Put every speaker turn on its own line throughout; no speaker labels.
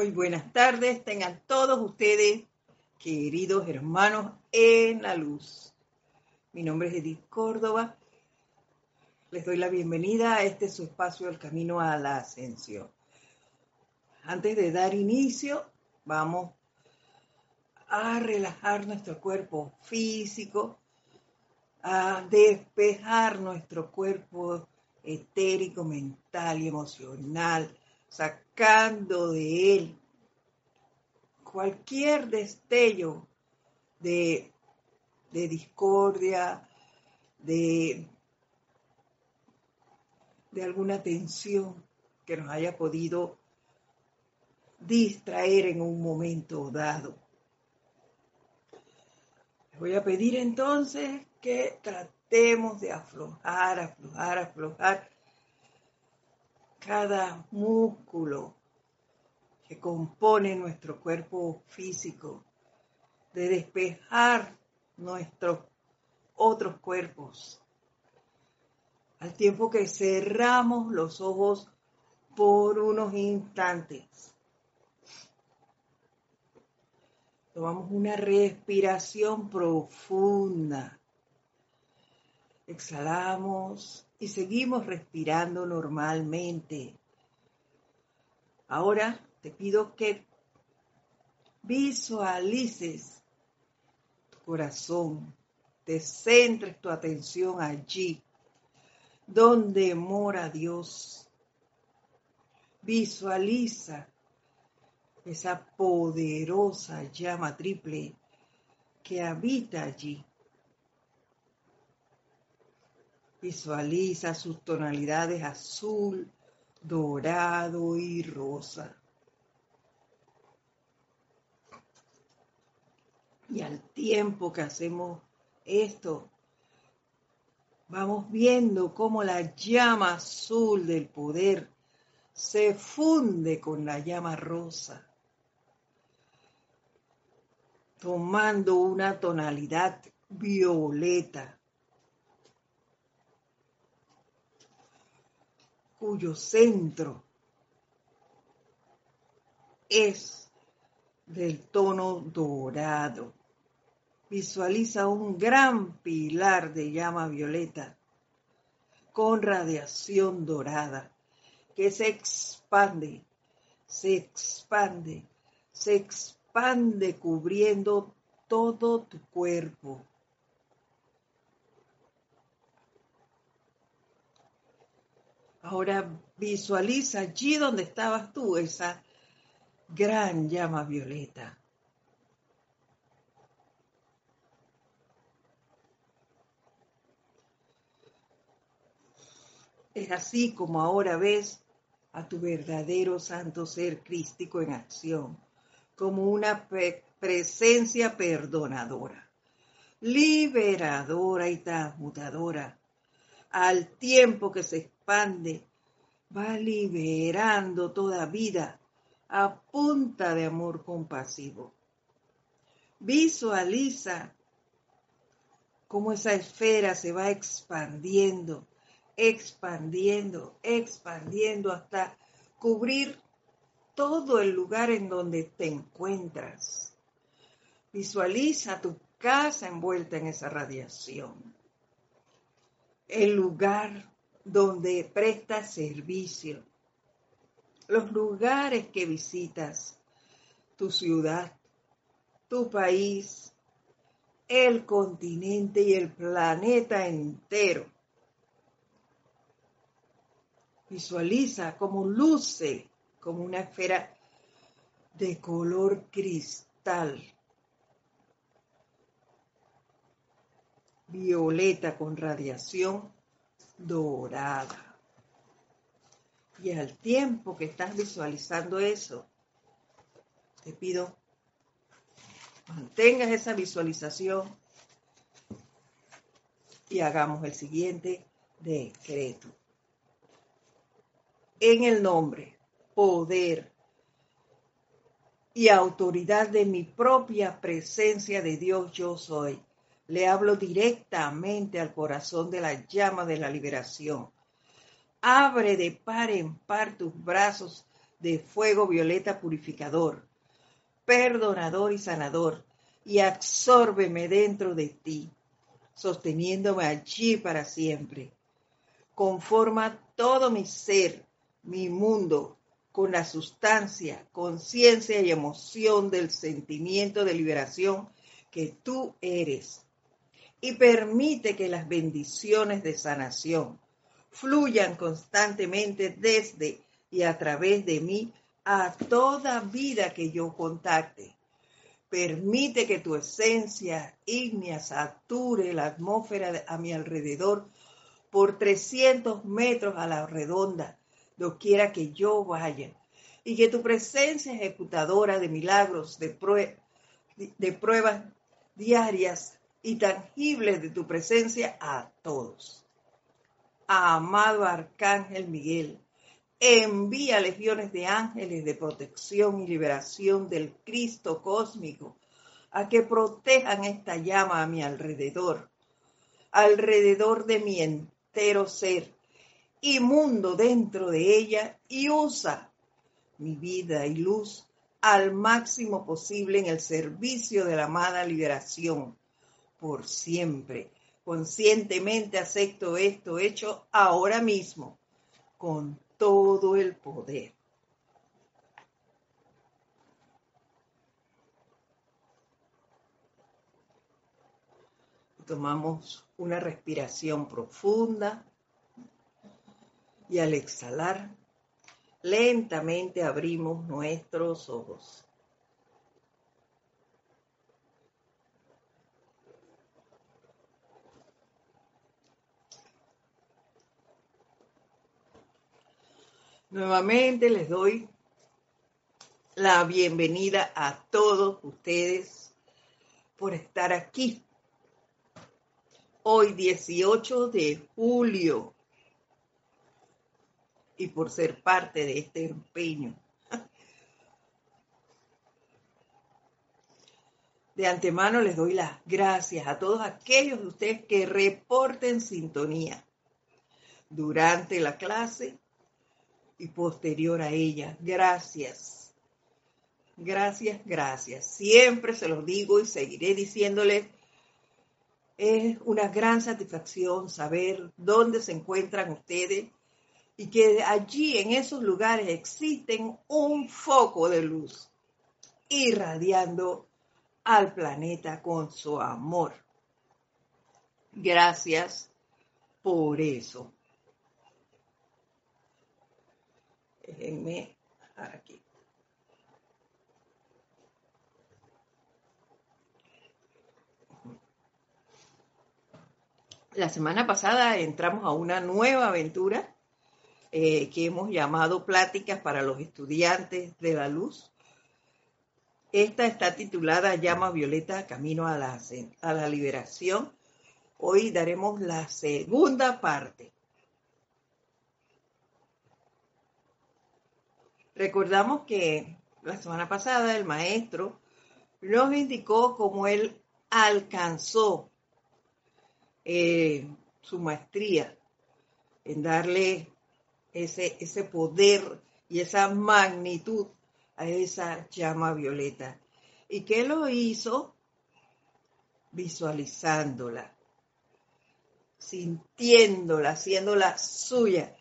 Muy buenas tardes, tengan todos ustedes, queridos hermanos en la luz. Mi nombre es Edith Córdoba. Les doy la bienvenida a este su espacio El Camino a la Ascensión. Antes de dar inicio, vamos a relajar nuestro cuerpo físico, a despejar nuestro cuerpo etérico, mental y emocional, sacando de él cualquier destello de, de discordia, de, de alguna tensión que nos haya podido distraer en un momento dado. Les voy a pedir entonces que tratemos de aflojar, aflojar, aflojar cada músculo que compone nuestro cuerpo físico, de despejar nuestros otros cuerpos, al tiempo que cerramos los ojos por unos instantes. Tomamos una respiración profunda. Exhalamos y seguimos respirando normalmente. Ahora te pido que visualices tu corazón, te centres tu atención allí donde mora Dios. Visualiza esa poderosa llama triple que habita allí. Visualiza sus tonalidades azul, dorado y rosa. Y al tiempo que hacemos esto, vamos viendo cómo la llama azul del poder se funde con la llama rosa, tomando una tonalidad violeta cuyo centro es del tono dorado. Visualiza un gran pilar de llama violeta con radiación dorada que se expande, se expande, se expande cubriendo todo tu cuerpo. Ahora visualiza allí donde estabas tú, esa gran llama violeta. Es así como ahora ves a tu verdadero santo ser crístico en acción, como una presencia perdonadora, liberadora y transmutadora, al tiempo que se va liberando toda vida a punta de amor compasivo. Visualiza cómo esa esfera se va expandiendo, expandiendo, expandiendo hasta cubrir todo el lugar en donde te encuentras. Visualiza tu casa envuelta en esa radiación. El lugar donde prestas servicio, los lugares que visitas, tu ciudad, tu país, el continente y el planeta entero. Visualiza como luce como una esfera de color cristal, violeta con radiación dorada. Y al tiempo que estás visualizando eso, te pido, mantengas esa visualización y hagamos el siguiente decreto. En el nombre, poder y autoridad de mi propia presencia de Dios yo soy le hablo directamente al corazón de la llama de la liberación. Abre de par en par tus brazos de fuego violeta purificador, perdonador y sanador, y absórbeme dentro de ti, sosteniéndome allí para siempre. Conforma todo mi ser, mi mundo, con la sustancia, conciencia y emoción del sentimiento de liberación que tú eres. Y permite que las bendiciones de sanación fluyan constantemente desde y a través de mí a toda vida que yo contacte. Permite que tu esencia ígnea sature la atmósfera a mi alrededor por 300 metros a la redonda, doquiera que yo vaya, y que tu presencia ejecutadora de milagros, de, de pruebas diarias y tangibles de tu presencia a todos. Amado Arcángel Miguel, envía legiones de ángeles de protección y liberación del Cristo cósmico a que protejan esta llama a mi alrededor, alrededor de mi entero ser y mundo dentro de ella y usa mi vida y luz al máximo posible en el servicio de la amada liberación por siempre. Conscientemente acepto esto hecho ahora mismo con todo el poder. Tomamos una respiración profunda y al exhalar, lentamente abrimos nuestros ojos. Nuevamente les doy la bienvenida a todos ustedes por estar aquí. Hoy 18 de julio y por ser parte de este empeño. De antemano les doy las gracias a todos aquellos de ustedes que reporten sintonía durante la clase y posterior a ella. Gracias. Gracias, gracias. Siempre se los digo y seguiré diciéndoles, es una gran satisfacción saber dónde se encuentran ustedes y que allí en esos lugares existen un foco de luz irradiando al planeta con su amor. Gracias por eso. Déjenme aquí. La semana pasada entramos a una nueva aventura eh, que hemos llamado Pláticas para los estudiantes de la luz. Esta está titulada Llama Violeta, Camino a la, a la Liberación. Hoy daremos la segunda parte. Recordamos que la semana pasada el maestro nos indicó cómo él alcanzó eh, su maestría en darle ese, ese poder y esa magnitud a esa llama violeta. ¿Y qué lo hizo? Visualizándola, sintiéndola, haciéndola suya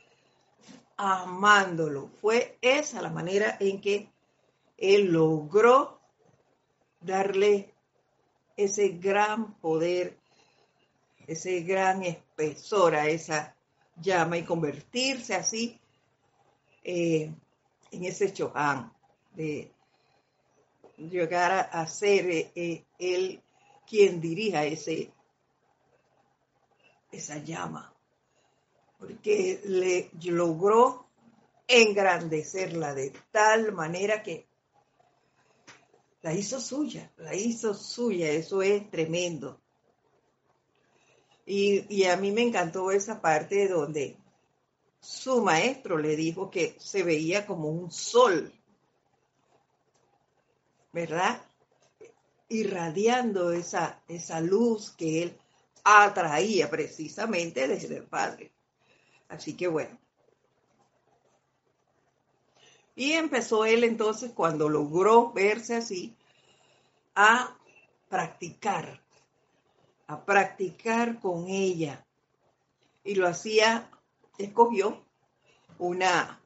amándolo. Fue esa la manera en que él logró darle ese gran poder, ese gran espesor a esa llama y convertirse así eh, en ese Chohan, de llegar a, ser eh, eh, él quien dirija ese, esa llama porque le logró engrandecerla de tal manera que la hizo suya, la hizo suya, eso es tremendo. Y, a mí me encantó esa parte donde su maestro le dijo que se veía como un sol, ¿verdad? Irradiando esa, esa luz que él atraía precisamente desde el Padre. Así que bueno. Y empezó él entonces, cuando logró verse así, a practicar, a practicar con ella. Y lo hacía, escogió una,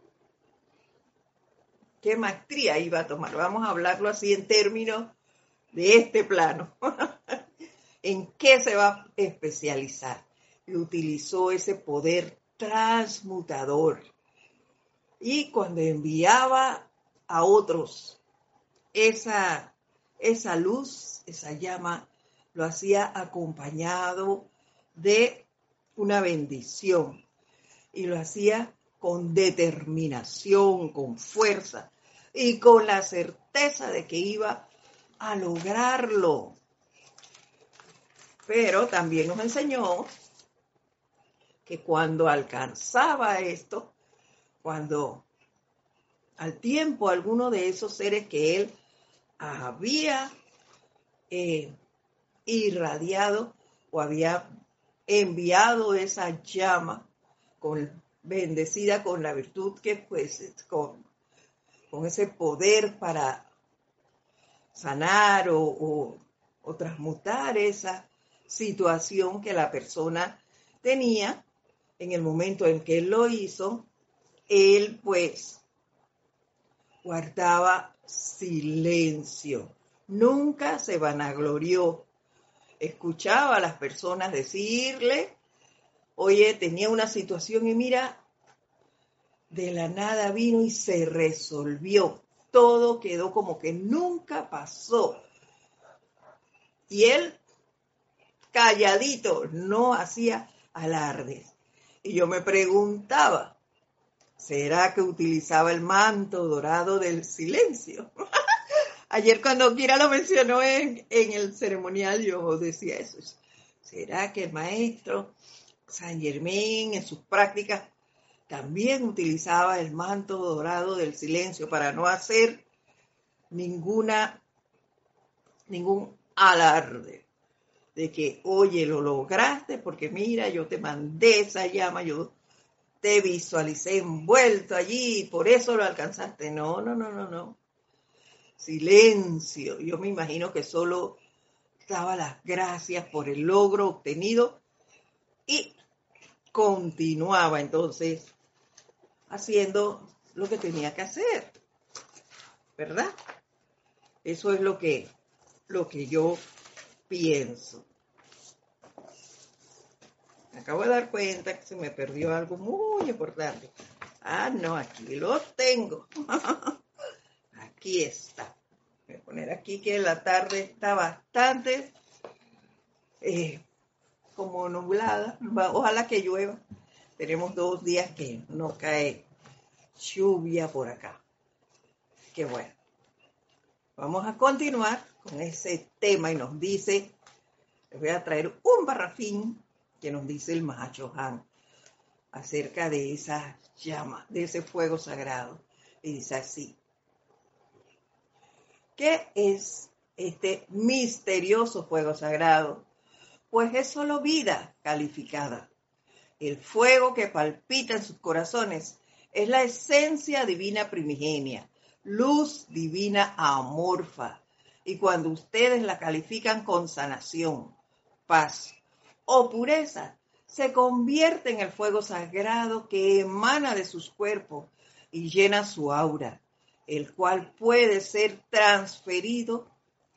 ¿qué maestría iba a tomar? Vamos a hablarlo así en términos de este plano. ¿En qué se va a especializar? Y utilizó ese poder transmutador. Y cuando enviaba a otros esa, esa luz, esa llama, lo hacía acompañado de una bendición y lo hacía con determinación, con fuerza y con la certeza de que iba a lograrlo. Pero también nos enseñó que cuando alcanzaba esto, cuando al tiempo alguno de esos seres que él había eh, irradiado o había enviado esa llama con, bendecida con la virtud que pues con, con ese poder para sanar o, o transmutar esa situación que la persona tenía en el momento en que él lo hizo, él pues guardaba silencio, nunca se vanaglorió, escuchaba a las personas decirle, oye, tenía una situación y mira, de la nada vino y se resolvió, todo quedó como que nunca pasó. Y él calladito, no hacía alardes. Y yo me preguntaba, ¿será que utilizaba el manto dorado del silencio? Ayer cuando Kira lo mencionó en, el ceremonial, yo decía eso. ¿Será que el maestro San Germain en sus prácticas también utilizaba el manto dorado del silencio para no hacer ninguna, ningún alarde? De que, oye, lo lograste porque mira, yo te mandé esa llama, yo te visualicé envuelto allí por eso lo alcanzaste. No, no, no, no, no. Silencio. Yo me imagino que solo daba las gracias por el logro obtenido y continuaba entonces haciendo lo que tenía que hacer. ¿Verdad? Eso es lo que, lo que yo pienso. acabo de dar cuenta que se me perdió algo muy importante. Ah, no, aquí lo tengo. aquí está. Voy a poner aquí que la tarde está bastante eh, como nublada. Ojalá que llueva. Tenemos dos días que no cae lluvia por acá. Qué bueno. Vamos a continuar con ese tema y nos dice, les voy a traer un barrafín que nos dice el Mahacho Han acerca de esa llama, de ese fuego sagrado. Y dice así, ¿qué es este misterioso fuego sagrado? Pues es solo vida calificada. El fuego que palpita en sus corazones es la esencia divina primigenia, luz divina amorfa, y cuando ustedes la califican con sanación, paz o pureza, se convierte en el fuego sagrado que emana de sus cuerpos y llena su aura, el cual puede ser transferido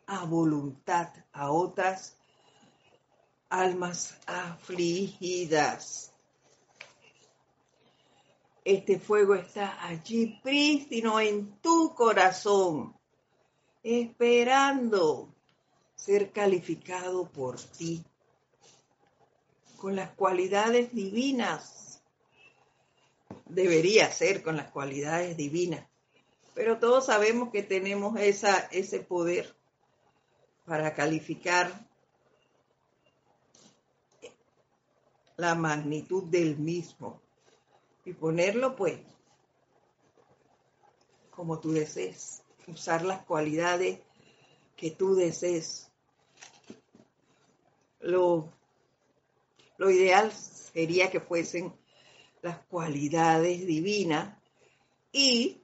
a voluntad a otras almas afligidas. Este fuego está allí prístino en tu corazón esperando ser calificado por ti con las cualidades divinas. Debería ser con las cualidades divinas. Pero todos sabemos que tenemos esa, ese poder para calificar la magnitud del mismo y ponerlo pues como tú desees usar las cualidades que tú desees. Lo, lo ideal sería que fuesen las cualidades divinas y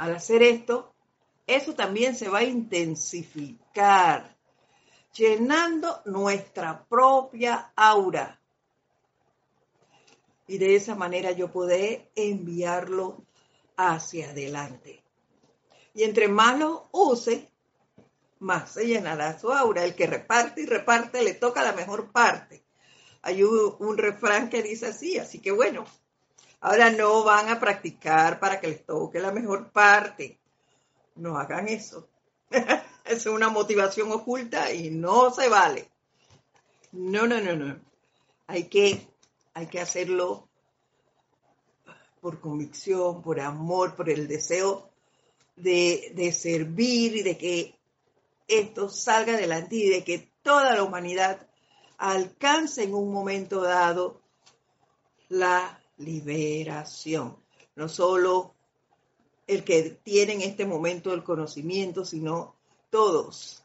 Al hacer esto, eso también se va a intensificar, llenando nuestra propia aura. Y de esa manera yo podré enviarlo hacia adelante. Y entre más lo use, más se llenará su aura. El que reparte y reparte le toca la mejor parte. Hay un, refrán que dice así, así que bueno, ahora no van a practicar para que les toque la mejor parte. No hagan eso. es una motivación oculta y no se vale. No, no, no, no. Hay que, hay que hacerlo por convicción, por amor, por el deseo de, de servir y de que esto salga adelante y de que toda la humanidad alcance en un momento dado la liberación. No solo el que tiene en este momento el conocimiento, sino todos.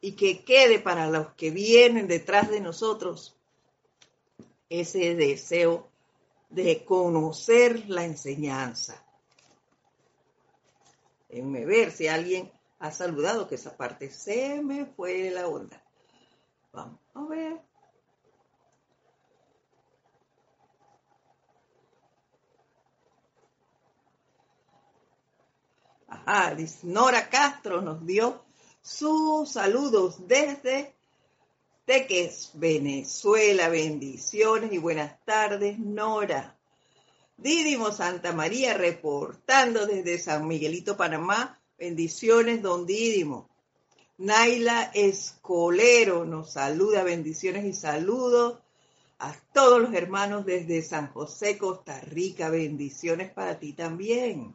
Y que quede para los que vienen detrás de nosotros ese deseo de conocer la enseñanza. Déjenme ver si alguien ha saludado, que esa parte se me fue la onda. Vamos a ver. Ajá, Nora Castro nos dio sus saludos desde Teques, Venezuela. Bendiciones y buenas tardes, Nora. Didimo Santa María reportando desde San Miguelito, Panamá. Bendiciones, don Didimo. Naila Escolero nos saluda, bendiciones y saludos a todos los hermanos desde San José, Costa Rica. Bendiciones para ti también.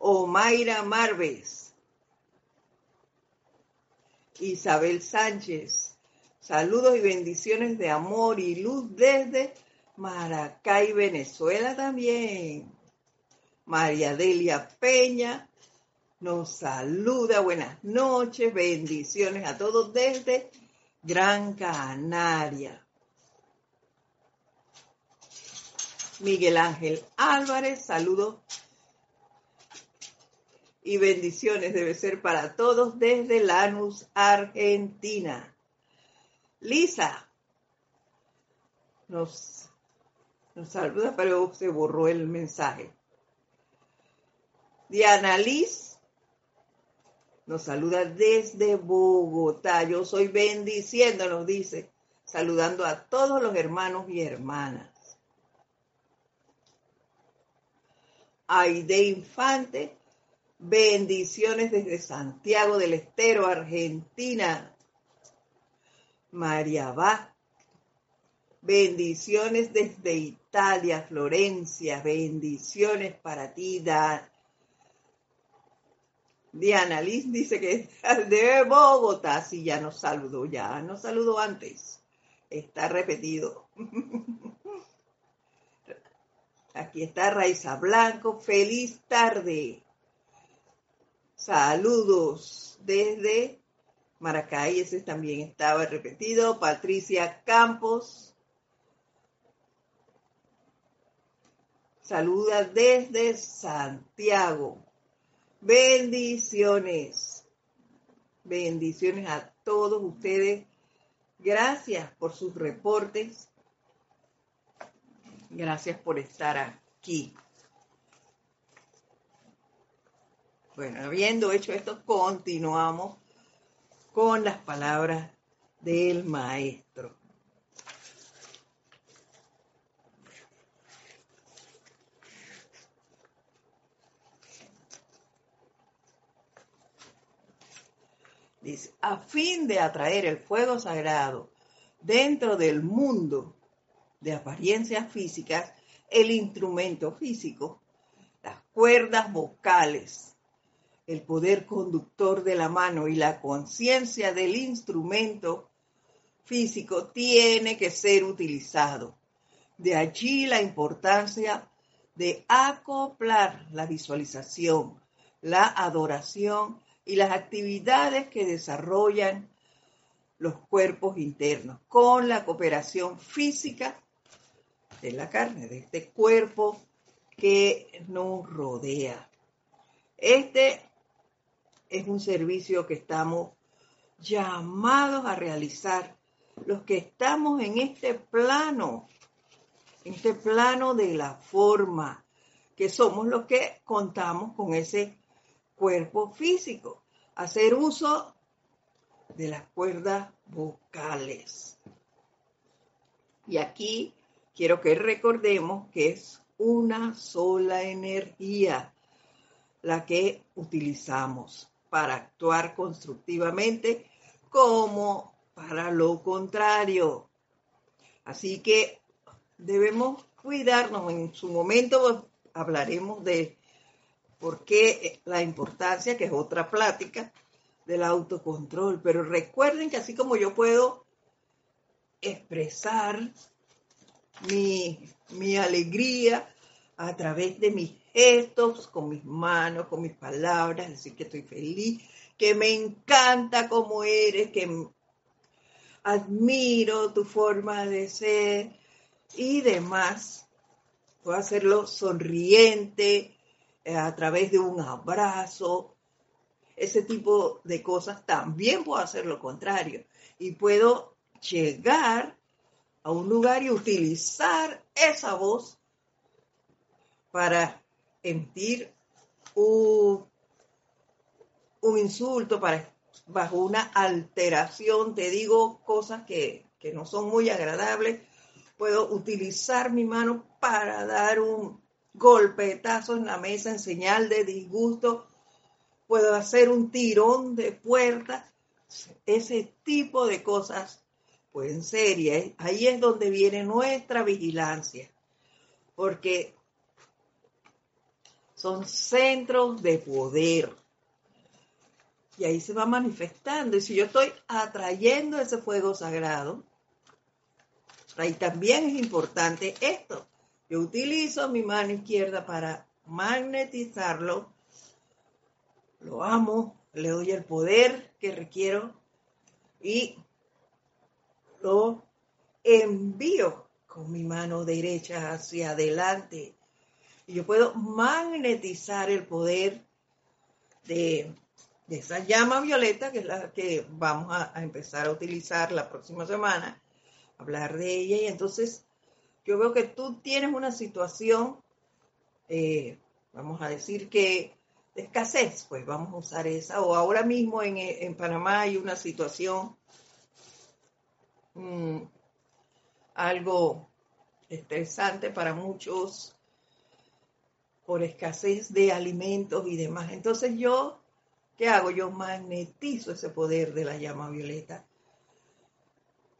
Omaira Marves. Isabel Sánchez. Saludos y bendiciones de amor y luz desde Maracay, Venezuela también. María Delia Peña nos saluda. Buenas noches, bendiciones a todos desde Gran Canaria. Miguel Ángel Álvarez, saludos y bendiciones debe ser para todos desde Lanús, Argentina. Lisa nos nos saluda, pero se borró el mensaje. Diana Liz nos saluda desde Bogotá. Yo soy bendiciendo, nos dice, saludando a todos los hermanos y hermanas. Aide Infante, bendiciones desde Santiago del Estero, Argentina. María Vázquez Bendiciones desde Italia, Florencia. Bendiciones para ti, Diana Liz dice que de Bogotá. Sí, ya nos saludó, ya nos saludó antes. Está repetido. Aquí está Raiza Blanco. Feliz tarde. Saludos desde Maracay. Ese también estaba repetido. Patricia Campos. Saluda desde Santiago. Bendiciones. Bendiciones a todos ustedes. Gracias por sus reportes. Gracias por estar aquí. Bueno, habiendo hecho esto, continuamos con las palabras del maestro. Dice, a fin de atraer el fuego sagrado dentro del mundo de apariencias físicas, el instrumento físico, las cuerdas vocales, el poder conductor de la mano y la conciencia del instrumento físico tiene que ser utilizado. De allí la importancia de acoplar la visualización, la adoración y las actividades que desarrollan los cuerpos internos con la cooperación física de la carne, de este cuerpo que nos rodea. Este es un servicio que estamos llamados a realizar. Los que estamos en este plano, en este plano de la forma, que somos los que contamos con ese cuerpo físico, hacer uso de las cuerdas vocales. Y aquí quiero que recordemos que es una sola energía la que utilizamos para actuar constructivamente como para lo contrario. Así que debemos cuidarnos. En su momento hablaremos de por qué la importancia, que es otra plática, del autocontrol. Pero recuerden que así como yo puedo expresar mi, mi alegría a través de mis gestos, con mis manos, con mis palabras, decir que estoy feliz, que me encanta como eres, que admiro tu forma de ser y demás. Puedo hacerlo sonriente, eh, a través de un abrazo, ese tipo de cosas. También puedo hacer lo contrario y puedo llegar a un lugar y utilizar esa voz para emitir un, un insulto, para bajo una alteración, te digo cosas que, que no son muy agradables, puedo utilizar mi mano para dar un golpetazo en la mesa en señal de disgusto, puedo hacer un tirón de puerta, ese tipo de cosas pueden ser y ahí es donde viene nuestra vigilancia, porque son centros de poder y ahí se va manifestando. Y si yo estoy atrayendo ese fuego sagrado, ahí también es importante esto. Yo utilizo mi mano izquierda para magnetizarlo, lo amo, le doy el poder que requiero y lo envío con mi mano derecha hacia adelante. Y yo puedo magnetizar el poder de de esa llama violeta, que es la que vamos a, empezar a utilizar la próxima semana, hablar de ella. Y entonces yo veo que tú tienes una situación, eh, vamos a decir que de escasez, pues vamos a usar esa. O ahora mismo en, Panamá hay una situación mm, algo estresante para muchos por escasez de alimentos y demás. Entonces yo ¿Qué hago? Yo magnetizo ese poder de la llama violeta.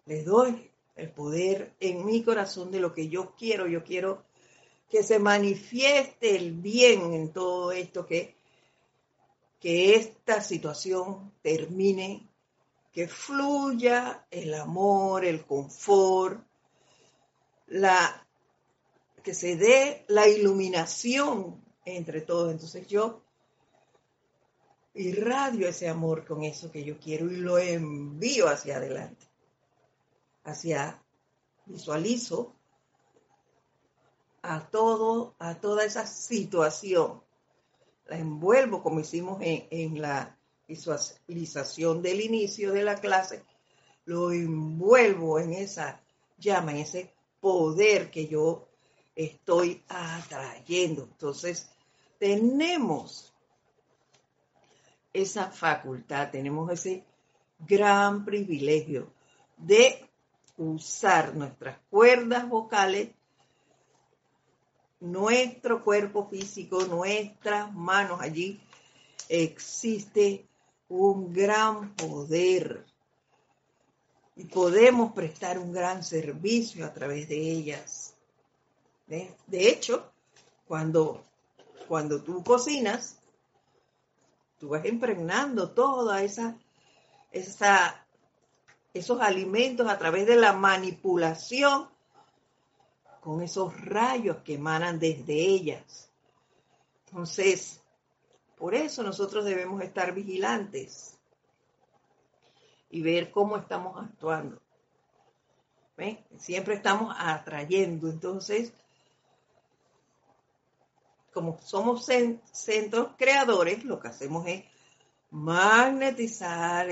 Le doy el poder en mi corazón de lo que yo quiero. Yo quiero que se manifieste el bien en todo esto, que, que esta situación termine, que fluya el amor, el confort, la, que se dé la iluminación entre todos. Entonces yo irradio ese amor con eso que yo quiero y lo envío hacia adelante, hacia, visualizo a todo, a toda esa situación, la envuelvo como hicimos en, la visualización del inicio de la clase, lo envuelvo en esa llama, en ese poder que yo estoy atrayendo. Entonces, tenemos esa facultad, tenemos ese gran privilegio de usar nuestras cuerdas vocales, nuestro cuerpo físico, nuestras manos. Allí existe un gran poder y podemos prestar un gran servicio a través de ellas. De hecho, cuando, cuando tú cocinas, tú vas impregnando toda esa, esos alimentos a través de la manipulación con esos rayos que emanan desde ellas. Entonces, por eso nosotros debemos estar vigilantes y ver cómo estamos actuando. Siempre estamos atrayendo. Entonces, como somos centros creadores, lo que hacemos es magnetizar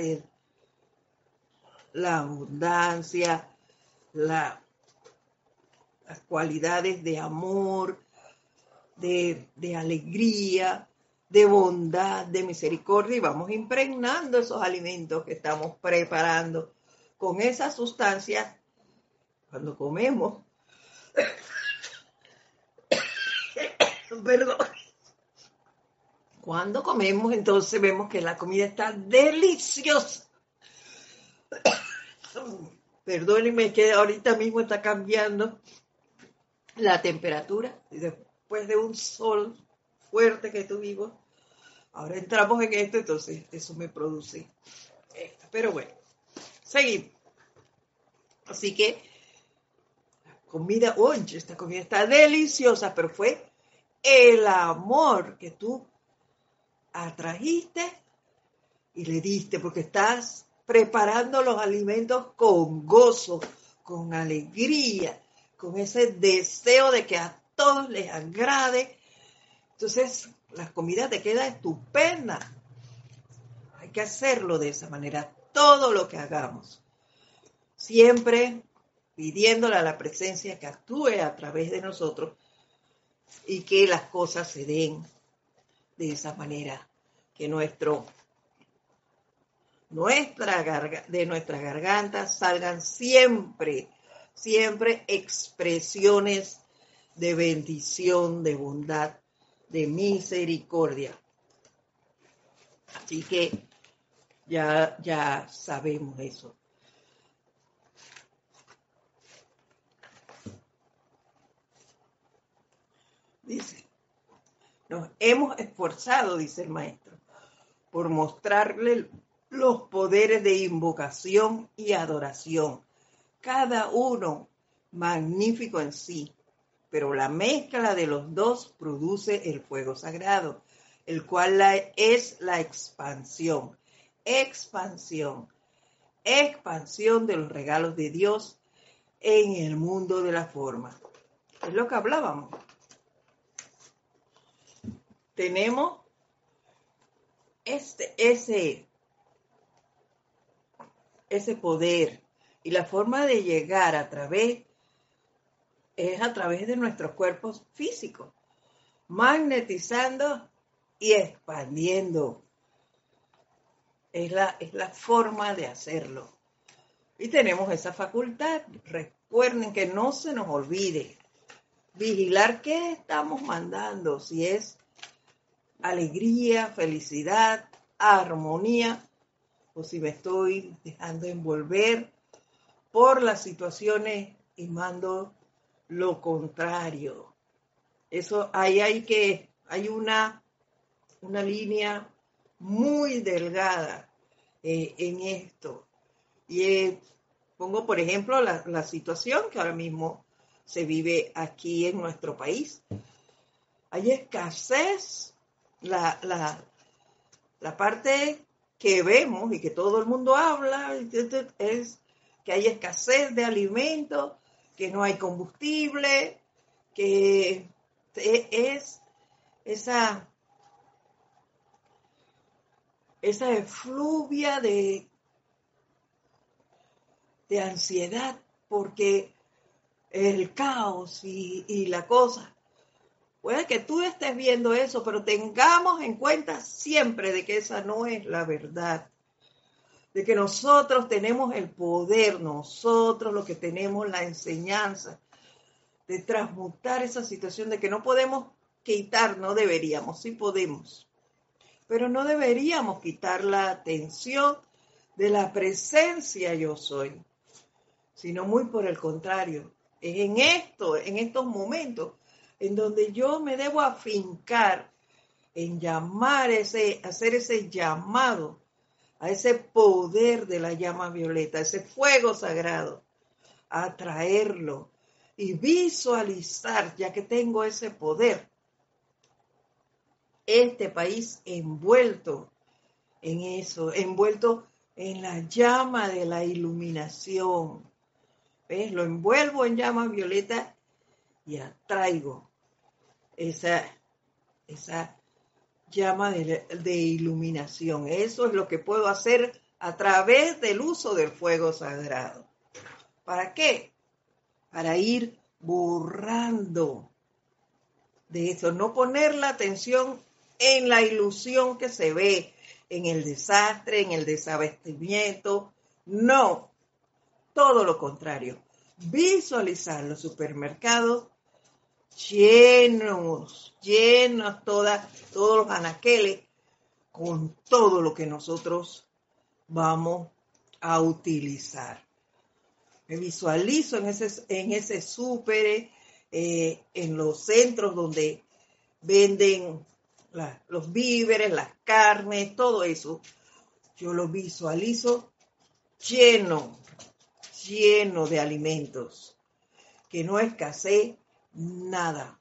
la abundancia, las cualidades de amor, de, de alegría, de bondad, de misericordia y vamos impregnando esos alimentos que estamos preparando con esas sustancias cuando comemos. Perdón. Cuando comemos, entonces vemos que la comida está deliciosa. Perdónenme que ahorita mismo está cambiando la temperatura y después de un sol fuerte que tuvimos, ahora entramos en esto, entonces eso me produce esto. Pero bueno, seguimos. Así que comida, oye, esta comida está deliciosa, pero fue el amor que tú atrajiste y le diste, porque estás preparando los alimentos con gozo, con alegría, con ese deseo de que a todos les agrade. Entonces, la comida te queda estupenda. Hay que hacerlo de esa manera, todo lo que hagamos. Siempre pidiéndole a la presencia que actúe a través de nosotros y que las cosas se den de esa manera, que nuestro nuestra de nuestra garganta salgan siempre, siempre expresiones de bendición, de bondad, de misericordia. Así que ya, ya sabemos eso. Dice, nos hemos esforzado, dice el maestro, por mostrarle los poderes de invocación y adoración, cada uno magnífico en sí, pero la mezcla de los dos produce el fuego sagrado, el cual es la expansión, expansión, expansión de los regalos de Dios en el mundo de la forma. Es lo que hablábamos. Tenemos este, ese, ese poder y la forma de llegar a través es a través de nuestros cuerpos físicos, magnetizando y expandiendo. Es la, es la forma de hacerlo. Y tenemos esa facultad. Recuerden que no se nos olvide vigilar qué estamos mandando, si es alegría, felicidad, armonía, o si me estoy dejando envolver por las situaciones y mando lo contrario. Eso ahí hay que, hay una, una línea muy delgada eh, en esto. Y eh, pongo, por ejemplo, la, la situación que ahora mismo se vive aquí en nuestro país. Hay escasez, la, la, la parte que vemos y que todo el mundo habla es que hay escasez de alimentos, que no hay combustible, que es esa, esa efluvia de, de ansiedad porque el caos y, y la cosa. Puede que tú estés viendo eso, pero tengamos en cuenta siempre de que esa no es la verdad. De que nosotros tenemos el poder, nosotros lo que tenemos la enseñanza de transmutar esa situación de que no podemos quitar, no deberíamos, sí podemos, pero no deberíamos quitar la atención de la presencia yo soy, sino muy por el contrario, en esto, en estos momentos, en donde yo me debo afincar en llamar ese, hacer ese llamado a ese poder de la llama violeta, ese fuego sagrado, atraerlo y visualizar, ya que tengo ese poder, este país envuelto en eso, envuelto en la llama de la iluminación. ¿Ves? Lo envuelvo en llama violeta y atraigo esa, esa llama de, iluminación. Eso es lo que puedo hacer a través del uso del fuego sagrado. ¿Para qué? Para ir borrando de eso, no poner la atención en la ilusión que se ve, en el desastre, en el desabastecimiento. No, todo lo contrario. Visualizar los supermercados llenos, llenos todas, todos los anaqueles con todo lo que nosotros vamos a utilizar. Me visualizo en ese, en ese súper, eh, en los centros donde venden los víveres, las carnes, todo eso. Yo lo visualizo lleno, lleno de alimentos, que no escasee nada.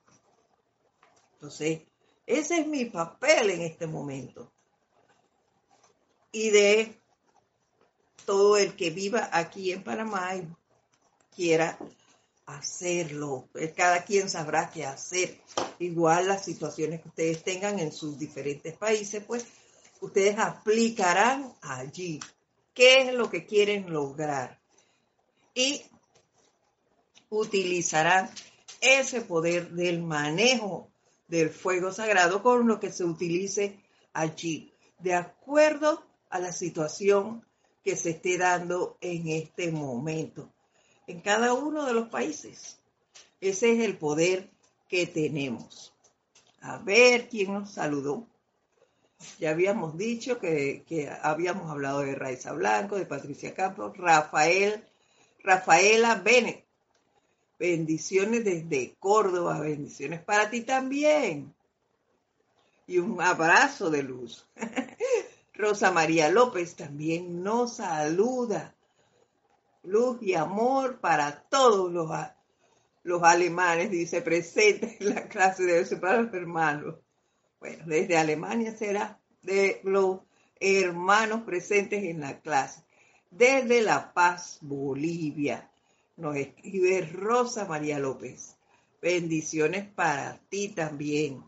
Entonces, ese es mi papel en este momento. Y de todo el que viva aquí en Panamá y quiera hacerlo. Pues, cada quien sabrá qué hacer. Igual las situaciones que ustedes tengan en sus diferentes países, pues ustedes aplicarán allí qué es lo que quieren lograr y utilizarán ese poder del manejo del fuego sagrado con lo que se utilice allí, de acuerdo a la situación que se esté dando en este momento en cada uno de los países. Ese es el poder que tenemos. A ver quién nos saludó. Ya habíamos dicho que, habíamos hablado de Raiza Blanco, de Patricia Campos, Rafael, Rafaela Bennett. Bendiciones desde Córdoba, bendiciones para ti también. Y un abrazo de luz. Rosa María López también nos saluda luz y amor para todos los, los alemanes, dice, presente en la clase de para los hermanos. Bueno, desde Alemania será de los hermanos presentes en la clase. Desde La Paz, Bolivia, nos escribe Rosa María López. Bendiciones para ti también.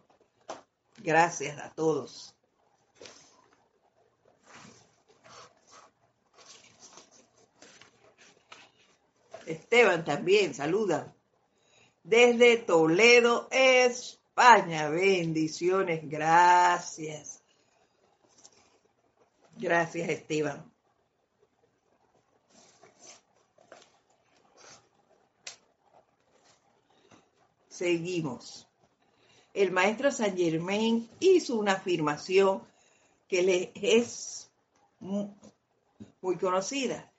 Gracias a todos. Esteban también, saluda. Desde Toledo, España. Bendiciones, gracias. Gracias, Esteban. Seguimos. El maestro Saint Germain hizo una afirmación que es muy conocida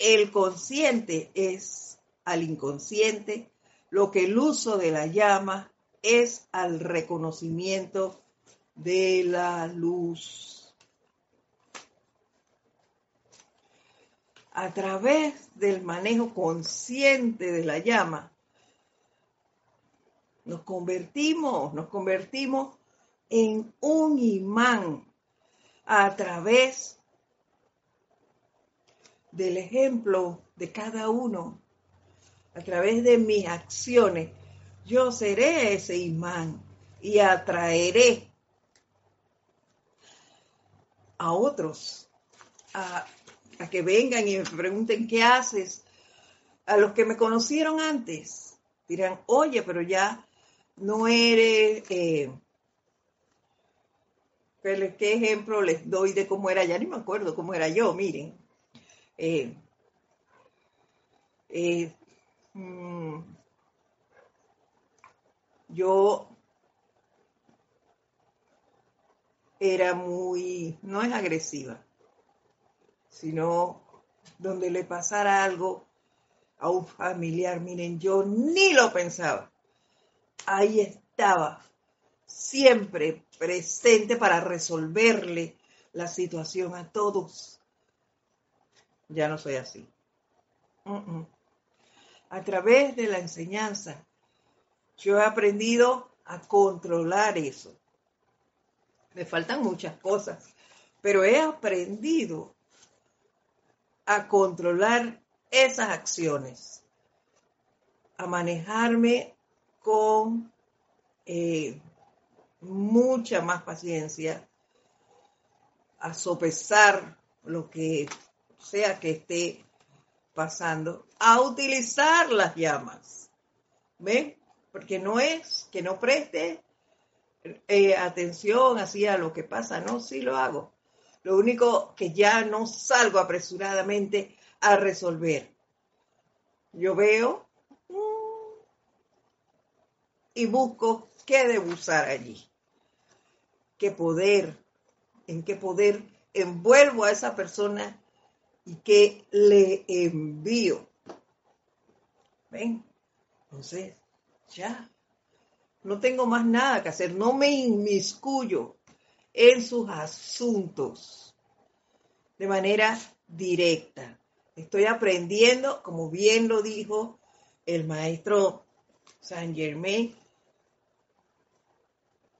el consciente es al inconsciente lo que el uso de la llama es al reconocimiento de la luz. A través del manejo consciente de la llama, nos convertimos, nos convertimos en un imán a través del ejemplo de cada uno, a través de mis acciones, yo seré ese imán y atraeré a otros a, que vengan y me pregunten qué haces. A los que me conocieron antes dirán, oye, pero ya no eres... Eh, ¿Qué ejemplo les doy de cómo era? Ya ni me acuerdo cómo era yo, miren. Eh, eh, mm, yo era muy, no es agresiva, sino donde le pasara algo a un familiar, miren, yo ni lo pensaba. Ahí estaba, siempre presente para resolverle la situación a todos ya no soy así. A través de la enseñanza, yo he aprendido a controlar eso. Me faltan muchas cosas, pero he aprendido a controlar esas acciones, a manejarme con, eh, mucha más paciencia a sopesar lo que sea que esté pasando, a utilizar las llamas. ¿Ven? Porque no es que no preste eh, atención así a lo que pasa, no, sí lo hago. Lo único que ya no salgo apresuradamente a resolver. Yo veo y busco qué debo usar allí. Qué poder, en qué poder envuelvo a esa persona y qué le envío. ¿Ven? Entonces, ya, no tengo más nada que hacer, no me inmiscuyo en sus asuntos de manera directa. Estoy aprendiendo, como bien lo dijo el maestro Saint Germain,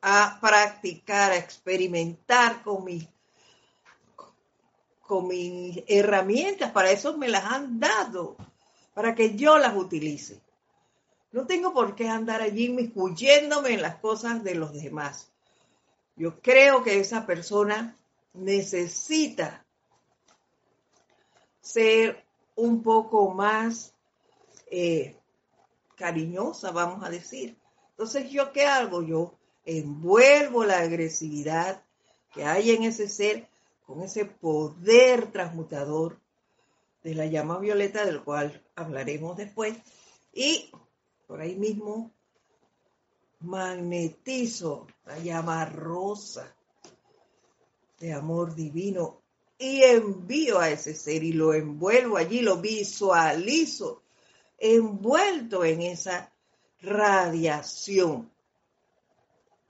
a practicar, a experimentar con mis, con mis herramientas. Para eso me las han dado, para que yo las utilice. No tengo por qué andar allí inmiscuyéndome en las cosas de los demás. Yo creo que esa persona necesita ser un poco más eh, cariñosa, vamos a decir. Entonces, ¿yo qué hago? Yo envuelvo la agresividad que hay en ese ser con ese poder transmutador de la llama violeta, del cual hablaremos después, y por ahí mismo magnetizo la llama rosa de amor divino y envío a ese ser y lo envuelvo allí, lo visualizo envuelto en esa radiación.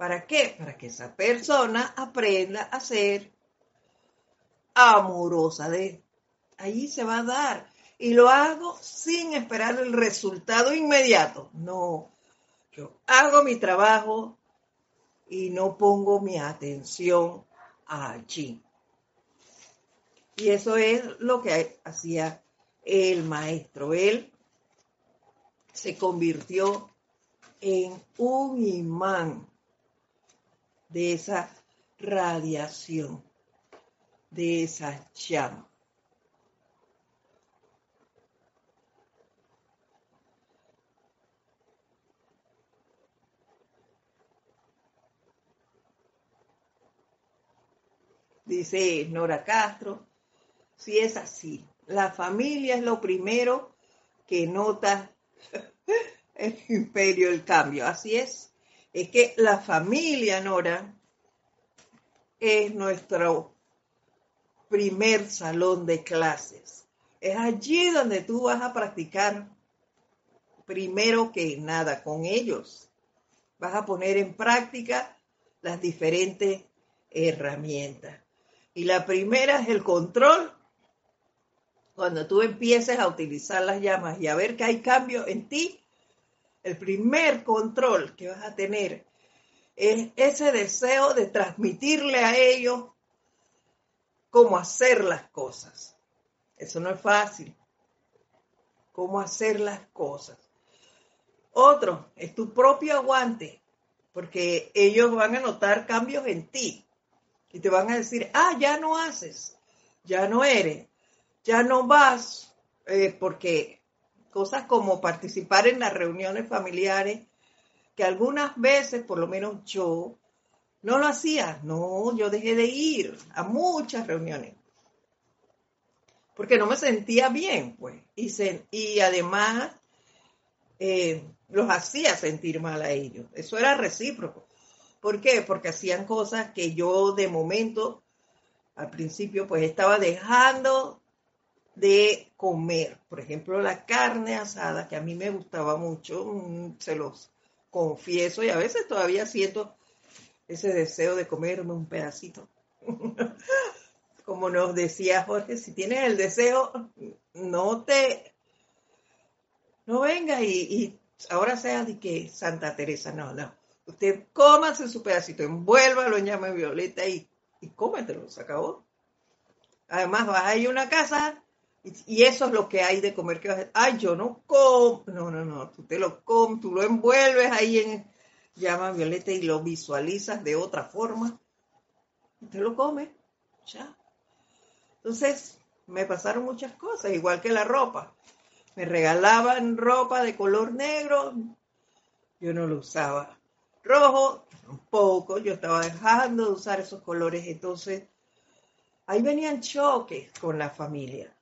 ¿Para qué? Para que esa persona aprenda a ser amorosa. De allí se va a dar y lo hago sin esperar el resultado inmediato. No, yo hago mi trabajo y no pongo mi atención allí. Y eso es lo que hacía el maestro. Él se convirtió en un imán de esa radiación, de esa llama. dice Nora Castro, si es así, la familia es lo primero que nota el imperio del cambio. Así es, es que la familia, Nora, es nuestro primer salón de clases. Es allí donde tú vas a practicar primero que nada con ellos. Vas a poner en práctica las diferentes herramientas. Y la primera es el control. Cuando tú empieces a utilizar las llamas y a ver que hay cambio en ti, el primer control que vas a tener es ese deseo de transmitirle a ellos cómo hacer las cosas. Eso no es fácil. Cómo hacer las cosas. Otro es tu propio aguante, porque ellos van a notar cambios en ti y te van a decir, ah, ya no haces, ya no eres, ya no vas, eh, porque cosas como participar en las reuniones familiares, que algunas veces, por lo menos yo, no lo hacía, no, yo dejé de ir a muchas reuniones, porque no me sentía bien, pues, y, y además eh, los hacía sentir mal a ellos, eso era recíproco. ¿Por qué? Porque hacían cosas que yo de momento, al principio, pues estaba dejando de comer. Por ejemplo, la carne asada, que a mí me gustaba mucho, mm, se los confieso, y a veces todavía siento ese deseo de comerme un pedacito. Como nos decía Jorge, si tienes el deseo, no te, no venga y, ahora sea de que Santa Teresa, no, no. Usted cómase su pedacito, envuélvalo en llama violeta y, y cómetelo, se acabó. Además, vas a ir a una casa y, eso es lo que hay de comer que vas Ay, yo no como. No, no, no, tú te lo comes, tú lo envuelves ahí en llama violeta y lo visualizas de otra forma, te lo come, ya. Entonces, me pasaron muchas cosas, igual que la ropa. Me regalaban ropa de color negro, yo no lo usaba. Rojo, tampoco, yo estaba dejando de usar esos colores, entonces ahí venían choques con la familia,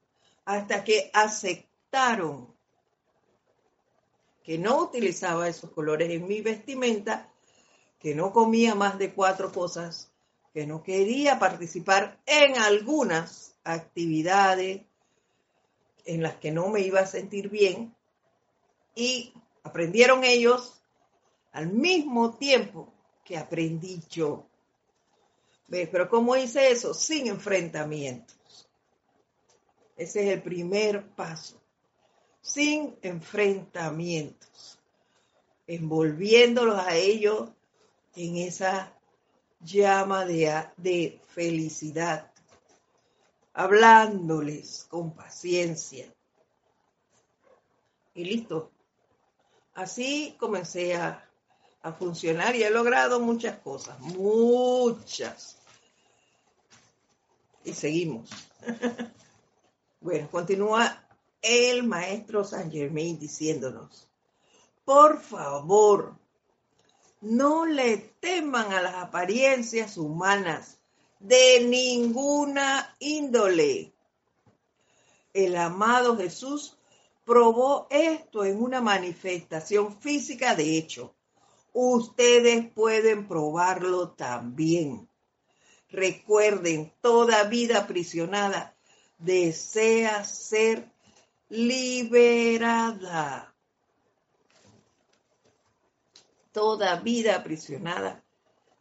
hasta que aceptaron que no utilizaba esos colores en mi vestimenta, que no comía más de cuatro cosas, que no quería participar en algunas actividades en las que no me iba a sentir bien y aprendieron ellos al mismo tiempo que aprendí yo. ¿Ves? Pero ¿cómo hice eso? Sin enfrentamientos. Ese es el primer paso sin enfrentamientos, envolviéndolos a ellos en esa llama de, de felicidad, hablándoles con paciencia. Y listo. Así comencé a, a funcionar y he logrado muchas cosas, muchas. Y seguimos. bueno, continúa el maestro Saint Germain diciéndonos, por favor, no le teman a las apariencias humanas de ninguna índole. El amado Jesús probó esto en una manifestación física de hecho. Ustedes pueden probarlo también. Recuerden, toda vida aprisionada desea ser liberada. Toda vida aprisionada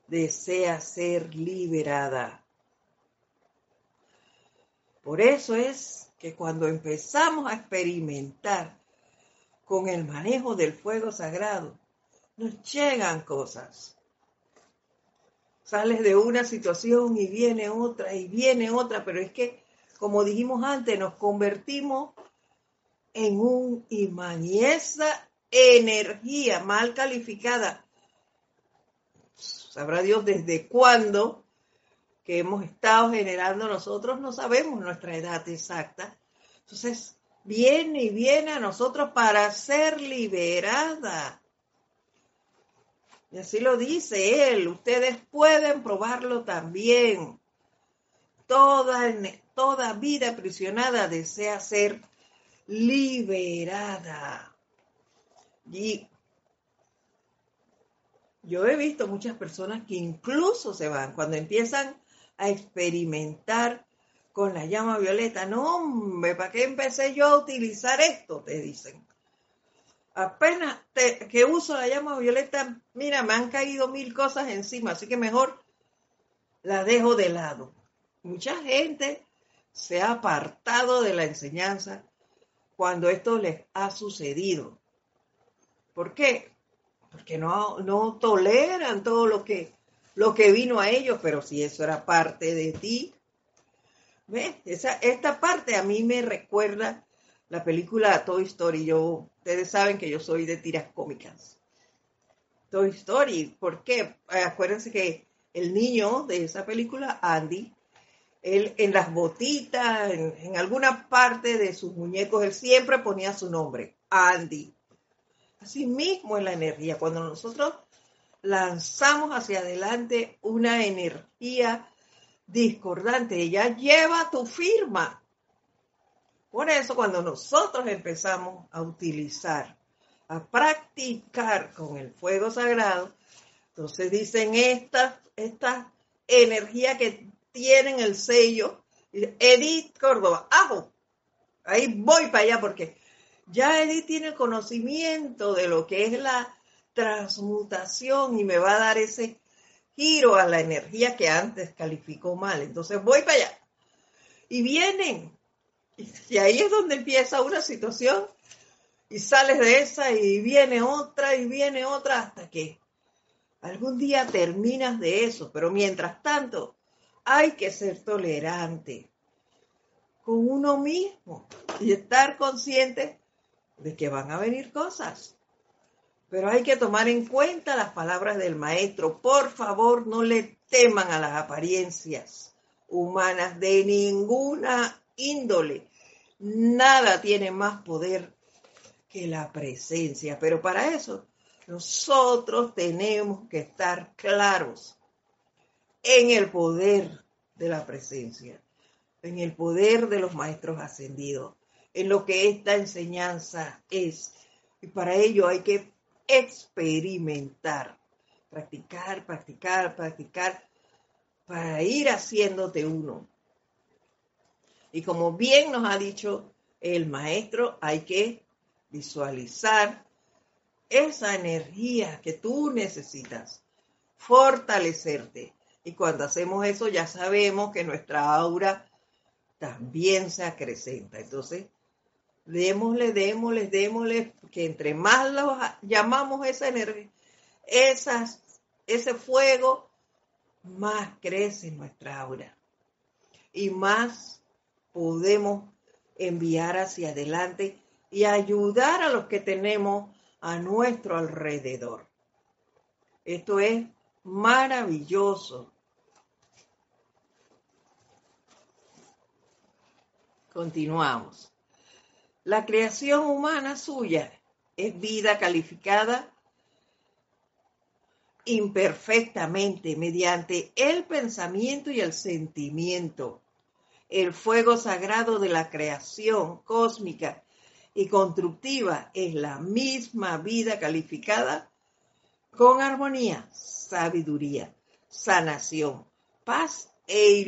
desea ser liberada. Por eso es que cuando empezamos a experimentar con el manejo del fuego sagrado, nos llegan cosas. Sales de una situación y viene otra y viene otra, pero es que, como dijimos antes, nos convertimos en un imán. Y esa energía mal calificada, sabrá Dios desde cuándo que hemos estado generando nosotros, no sabemos nuestra edad exacta. Entonces, viene y viene a nosotros para ser liberada. Y así lo dice él, ustedes pueden probarlo también. Toda, toda vida aprisionada desea ser liberada. Y yo he visto muchas personas que incluso se van cuando empiezan a experimentar con la llama violeta. No, hombre, ¿para qué empecé yo a utilizar esto? Te dicen. Apenas que uso la llama violeta, mira, me han caído mil cosas encima, así que mejor la dejo de lado. Mucha gente se ha apartado de la enseñanza cuando esto les ha sucedido. ¿Por qué? Porque no, no toleran todo lo que, lo que vino a ellos, pero si eso era parte de ti. ¿Ves? Esa, esta parte a mí me recuerda la película Toy Story. Yo, ustedes saben que yo soy de tiras cómicas. Toy Story, ¿por qué? Acuérdense que el niño de esa película, Andy, él en las botitas, en, alguna parte de sus muñecos, él siempre ponía su nombre, Andy. Así mismo es la energía. Cuando nosotros lanzamos hacia adelante una energía discordante, ella lleva tu firma. Por eso cuando nosotros empezamos a utilizar, a practicar con el fuego sagrado, entonces dicen esta, esta energía que tienen el sello. Edith Córdoba, ajo. Ahí voy para allá porque ya Edith tiene conocimiento de lo que es la transmutación y me va a dar ese giro a la energía que antes calificó mal. Entonces voy para allá. Y vienen. Y ahí es donde empieza una situación y sales de esa y viene otra y viene otra hasta que algún día terminas de eso. Pero mientras tanto, hay que ser tolerante con uno mismo y estar consciente de que van a venir cosas. Pero hay que tomar en cuenta las palabras del maestro. Por favor, no le teman a las apariencias humanas de ninguna índole. Nada tiene más poder que la presencia. Pero para eso nosotros tenemos que estar claros en el poder de la presencia, en el poder de los maestros ascendidos, en lo que esta enseñanza es. Y para ello hay que experimentar, practicar, practicar, practicar, para ir haciéndote uno. Y como bien nos ha dicho el maestro, hay que visualizar esa energía que tú necesitas, fortalecerte. Y cuando hacemos eso ya sabemos que nuestra aura también se acrecenta. Entonces, démosle, démosle, démosle, que entre más los llamamos esa energía, esas, ese fuego, más crece nuestra aura. Y más podemos enviar hacia adelante y ayudar a los que tenemos a nuestro alrededor. Esto es maravilloso. Continuamos. La creación humana suya es vida calificada imperfectamente mediante el pensamiento y el sentimiento. El fuego sagrado de la creación cósmica y constructiva es la misma vida calificada con armonía, sabiduría, sanación, paz e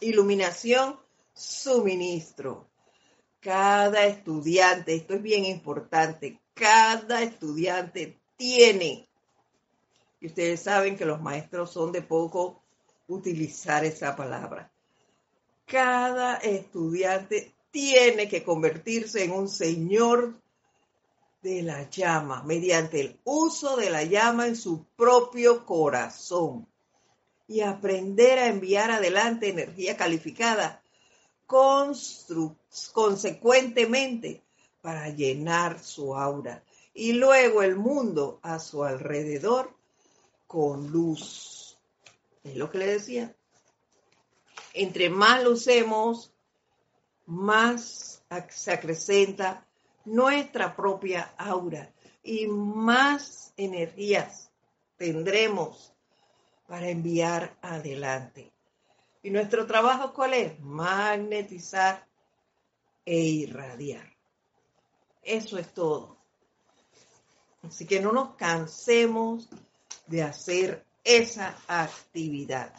iluminación, suministro. Cada estudiante, esto es bien importante, cada estudiante tiene, y ustedes saben que los maestros son de poco utilizar esa palabra, cada estudiante tiene que convertirse en un señor de la llama mediante el uso de la llama en su propio corazón y aprender a enviar adelante energía calificada consecuentemente para llenar su aura y luego el mundo a su alrededor con luz. Es lo que le decía. Entre más lo usemos, más se acrecenta nuestra propia aura y más energías tendremos para enviar adelante. ¿Y nuestro trabajo cuál es? Magnetizar e irradiar. Eso es todo. Así que no nos cansemos de hacer esa actividad.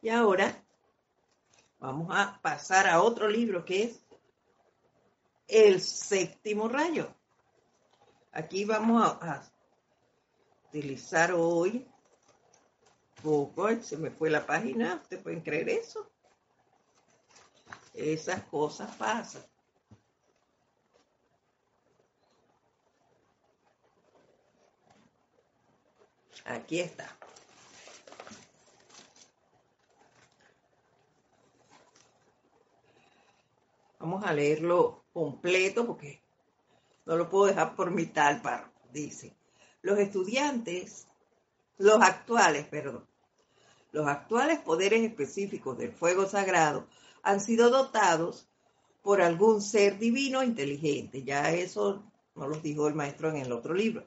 Y ahora Vamos a pasar a otro libro que es El séptimo rayo. Aquí vamos a, utilizar hoy poco, se me fue la página, ¿ustedes pueden creer eso? Esas cosas pasan. Aquí está. Vamos a leerlo completo porque no lo puedo dejar por mitad. Dice, los estudiantes, los actuales, perdón, los actuales poderes específicos del fuego sagrado han sido dotados por algún ser divino inteligente. Ya eso no lo dijo el maestro en el otro libro.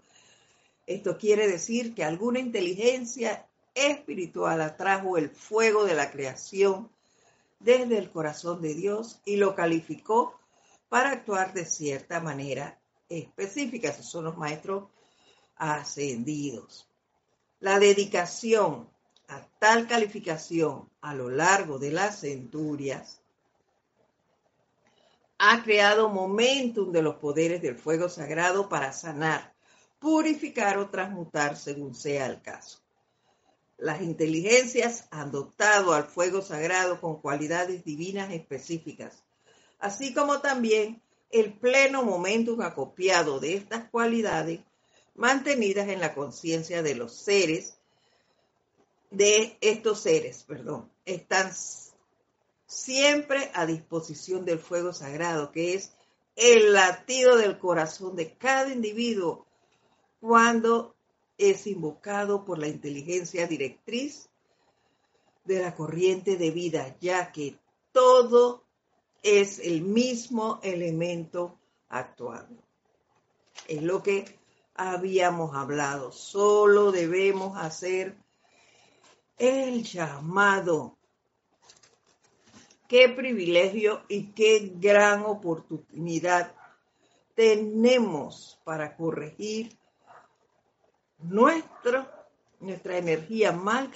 Esto quiere decir que alguna inteligencia espiritual atrajo el fuego de la creación desde el corazón de Dios y lo calificó para actuar de cierta manera específica. Esos son los maestros ascendidos. La dedicación a tal calificación a lo largo de las centurias ha creado momentum de los poderes del fuego sagrado para sanar, purificar o transmutar según sea el caso. Las inteligencias han dotado al fuego sagrado con cualidades divinas específicas, así como también el pleno momentum acopiado de estas cualidades mantenidas en la conciencia de los seres, de estos seres, perdón, están siempre a disposición del fuego sagrado, que es el latido del corazón de cada individuo cuando es invocado por la inteligencia directriz de la corriente de vida, ya que todo es el mismo elemento actuando. Es lo que habíamos hablado. Solo debemos hacer el llamado. Qué privilegio y qué gran oportunidad tenemos para corregir nuestro, nuestra energía mal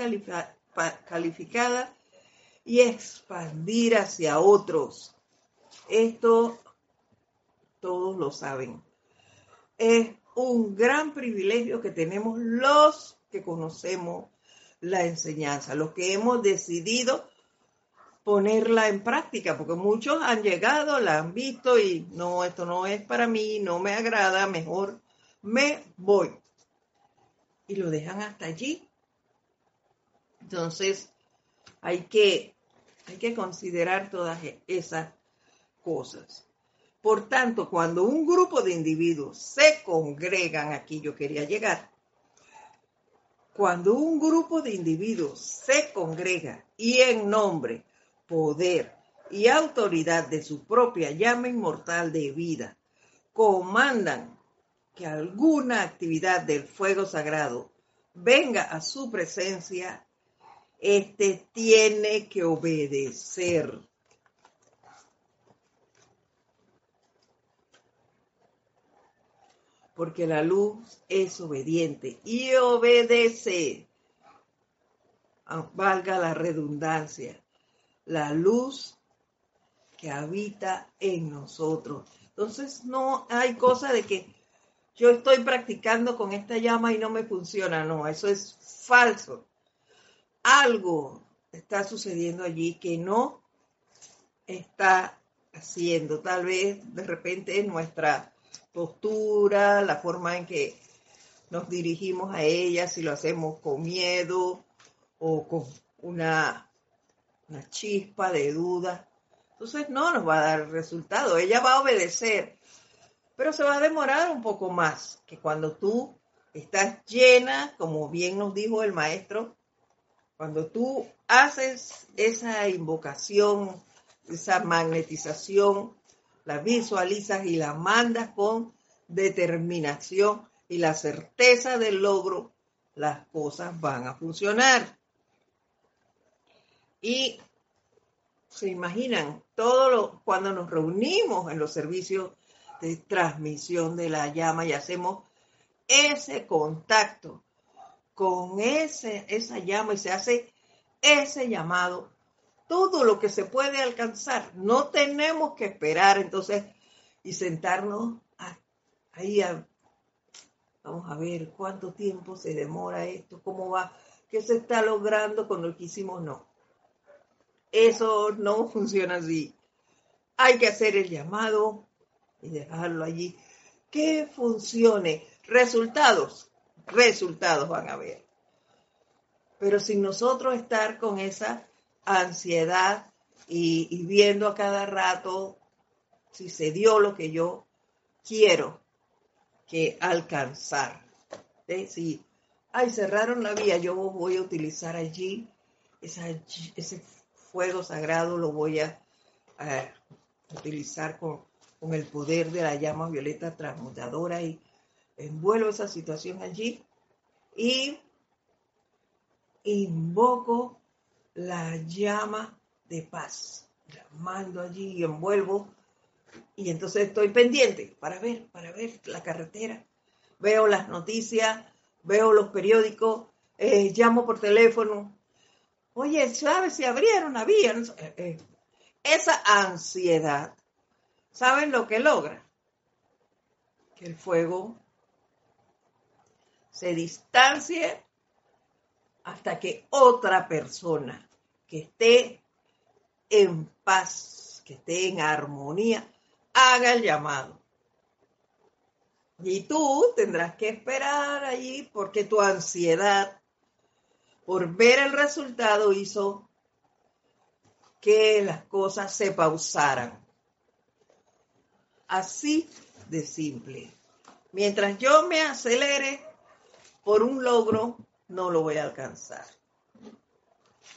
calificada y expandir hacia otros. Esto todos lo saben. Es un gran privilegio que tenemos los que conocemos la enseñanza, los que hemos decidido ponerla en práctica, porque muchos han llegado, la han visto y no, esto no es para mí, no me agrada, mejor me voy. Y lo dejan hasta allí. Entonces, hay que, hay que considerar todas esas cosas. Por tanto, cuando un grupo de individuos se congregan, aquí yo quería llegar, cuando un grupo de individuos se congrega y en nombre, poder y autoridad de su propia llama inmortal de vida, comandan que alguna actividad del fuego sagrado venga a su presencia, éste tiene que obedecer. Porque la luz es obediente y obedece. Ah, valga la redundancia, la luz que habita en nosotros. Entonces no hay cosa de que yo estoy practicando con esta llama y no me funciona. No, eso es falso. Algo está sucediendo allí que no está haciendo. Tal vez de repente nuestra postura, la forma en que nos dirigimos a ella, si lo hacemos con miedo o con una, una chispa de duda. Entonces no nos va a dar resultado. Ella va a obedecer, pero se va a demorar un poco más que cuando tú estás llena, como bien nos dijo el maestro, cuando tú haces esa invocación, esa magnetización la visualizas y la mandas con determinación y la certeza del logro, las cosas van a funcionar. Y se imaginan, todo cuando nos reunimos en los servicios de transmisión de la llama y hacemos ese contacto con ese, esa llama y se hace ese llamado, todo lo que se puede alcanzar. No tenemos que esperar entonces y sentarnos ahí vamos a ver cuánto tiempo se demora esto, cómo va, qué se está logrando con lo que hicimos, no. Eso no funciona así. Hay que hacer el llamado y dejarlo allí. Que funcione. Resultados, resultados van a ver. Pero sin nosotros estar con esa ansiedad y, viendo a cada rato si se dio lo que yo quiero que alcanzar. Si, ay, cerraron la vía, yo voy a utilizar allí ese fuego sagrado, lo voy a, utilizar con, con, el poder de la llama violeta transmutadora y envuelvo esa situación allí y invoco la llama de paz. La mando allí y envuelvo. Y entonces estoy pendiente para ver, para ver la carretera. Veo las noticias, veo los periódicos, eh, llamo por teléfono. Oye, ¿sabes si abrieron la vía? Eh, eh, esa ansiedad, ¿saben lo que logra? Que el fuego se distancie hasta que otra persona que esté en paz, que esté en armonía, haga el llamado. Y tú tendrás que esperar allí porque tu ansiedad por ver el resultado hizo que las cosas se pausaran. Así de simple. Mientras yo me acelere por un logro, no lo voy a alcanzar.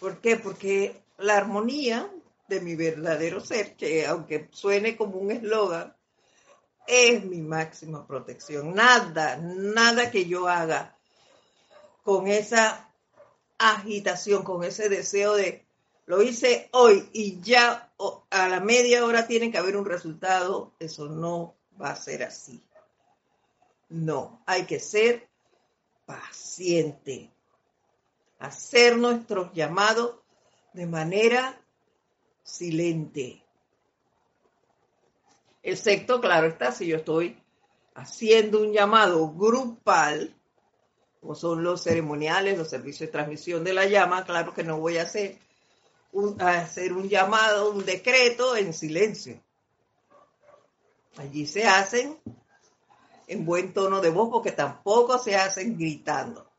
¿Por qué? Porque la armonía de mi verdadero ser, que aunque suene como un eslogan, es mi máxima protección. Nada, nada que yo haga con esa agitación, con ese deseo de lo hice hoy y ya a la media hora tiene que haber un resultado, eso no va a ser así. No, hay que ser paciente, hacer nuestros llamados de manera silente. Excepto, claro está, si yo estoy haciendo un llamado grupal, como son los ceremoniales, los servicios de transmisión de la llama, claro que no voy a hacer un, hacer un llamado, un decreto en silencio. Allí se hacen en buen tono de voz porque tampoco se hacen gritando.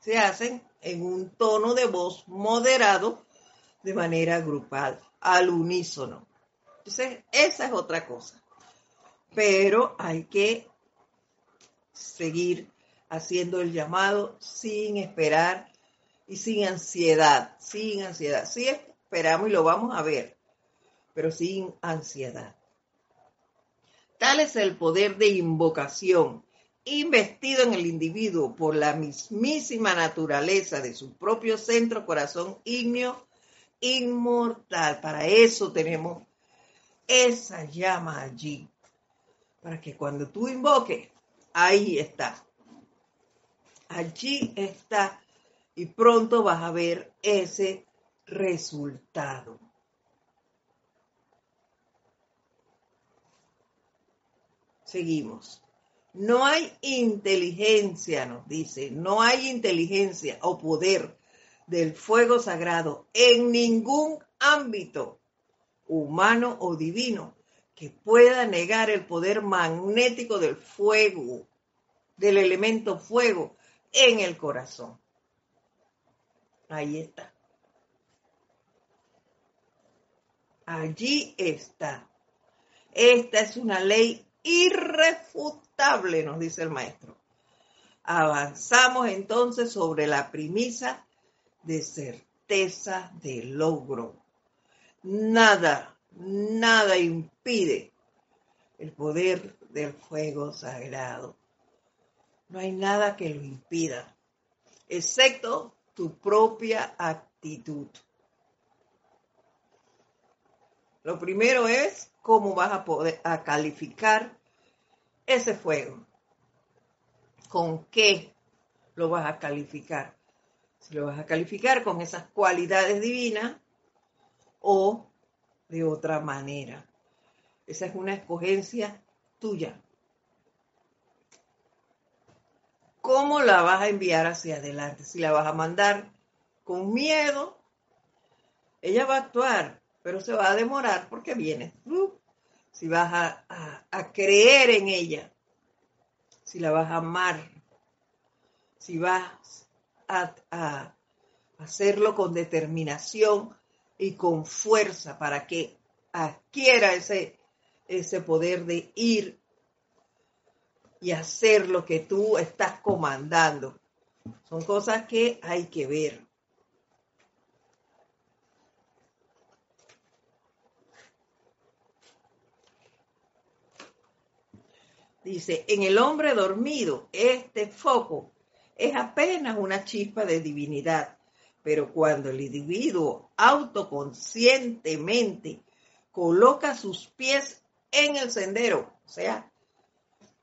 Se hacen en un tono de voz moderado de manera grupal, al unísono. Entonces, esa es otra cosa. Pero hay que seguir haciendo el llamado sin esperar y sin ansiedad, sin ansiedad. Sí esperamos y lo vamos a ver, pero sin ansiedad. Tal es el poder de invocación investido en el individuo por la mismísima naturaleza de su propio centro corazón ígneo inmortal. Para eso tenemos esa llama allí. Para que cuando tú invoques, ahí está. Allí está. Y pronto vas a ver ese resultado. Seguimos. No hay inteligencia, nos dice, no hay inteligencia o poder del fuego sagrado en ningún ámbito humano o divino que pueda negar el poder magnético del fuego, del elemento fuego en el corazón. Ahí está. Allí está. Esta es una ley irrefutable, nos dice el maestro. Avanzamos entonces sobre la premisa de certeza de logro. Nada, nada impide el poder del fuego sagrado. No hay nada que lo impida, excepto tu propia actitud. Lo primero es cómo vas a poder a calificar ese fuego. ¿Con qué lo vas a calificar? Si lo vas a calificar con esas cualidades divinas o de otra manera. Esa es una escogencia tuya. ¿Cómo la vas a enviar hacia adelante? Si la vas a mandar con miedo, ella va a actuar, pero se va a demorar porque viene. Si vas a, creer en ella, si la vas a amar, si vas a, a hacerlo con determinación y con fuerza para que adquiera ese, ese poder de ir y hacer lo que tú estás comandando. Son cosas que hay que ver. Dice, en el hombre dormido, este foco es apenas una chispa de divinidad, pero cuando el individuo autoconscientemente coloca sus pies en el sendero, o sea,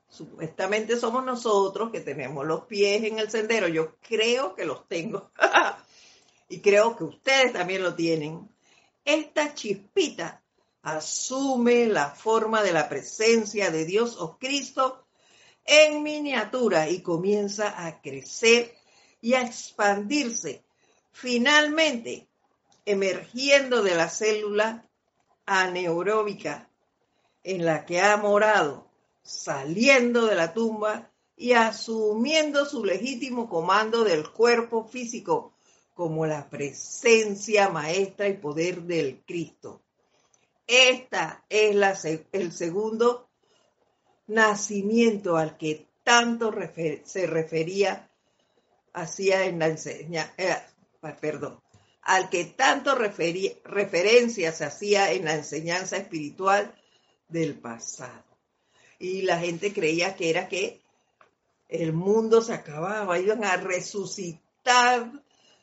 supuestamente somos nosotros que tenemos los pies en el sendero, yo creo que los tengo y creo que ustedes también lo tienen, esta chispita asume la forma de la presencia de Dios o Cristo en miniatura y comienza a crecer y a expandirse, finalmente emergiendo de la célula aneuróbica en la que ha morado, saliendo de la tumba y asumiendo su legítimo comando del cuerpo físico como la presencia maestra y poder del Cristo. Esta es la, el segundo nacimiento al que tanto se refería hacía en la enseñanza, eh, perdón, al que tanto referencia se hacía en la enseñanza espiritual del pasado. Y la gente creía que era que el mundo se acababa, iban a resucitar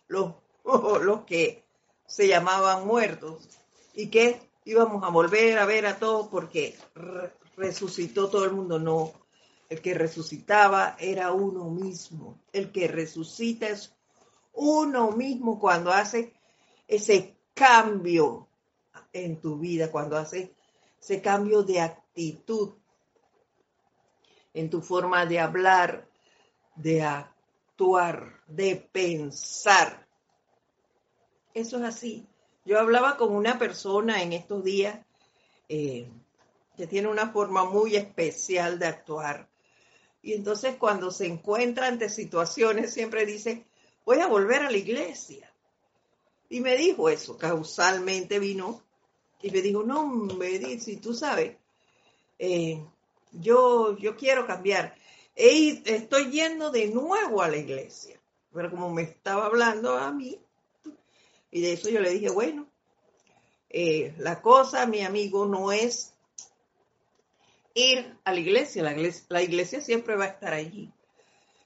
los, los que se llamaban muertos y que íbamos a volver a ver a todos porque resucitó todo el mundo. No, el que resucitaba era uno mismo. El que resucita es uno mismo cuando hace ese cambio en tu vida, cuando hace ese cambio de actitud en tu forma de hablar, de actuar, de pensar. Eso es así. Yo hablaba con una persona en estos días eh, que tiene una forma muy especial de actuar. Y entonces cuando se encuentra ante situaciones siempre dice, voy a volver a la iglesia. Y me dijo eso, causalmente vino y me dijo, no, me dice, tú sabes, eh, yo, yo quiero cambiar. estoy yendo de nuevo a la iglesia. Pero como me estaba hablando a mí, y de eso yo le dije, bueno, eh, la cosa, mi amigo, no es ir a la iglesia. la iglesia. La iglesia siempre va a estar allí.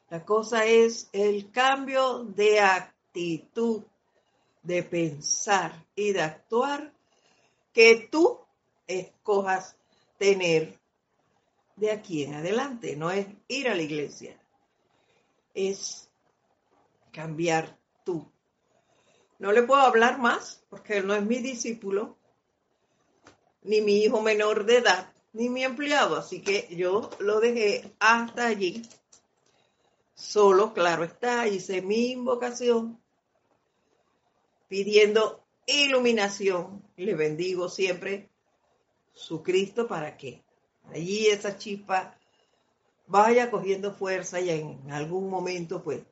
La cosa es el cambio de actitud, de pensar y de actuar que tú escojas tener de aquí en adelante. No es ir a la iglesia, es cambiar tú. No le puedo hablar más porque él no es mi discípulo, ni mi hijo menor de edad, ni mi empleado. Así que yo lo dejé hasta allí. Solo, claro está, hice mi invocación pidiendo iluminación. Le bendigo siempre su Cristo para que allí esa chispa vaya cogiendo fuerza y en algún momento pues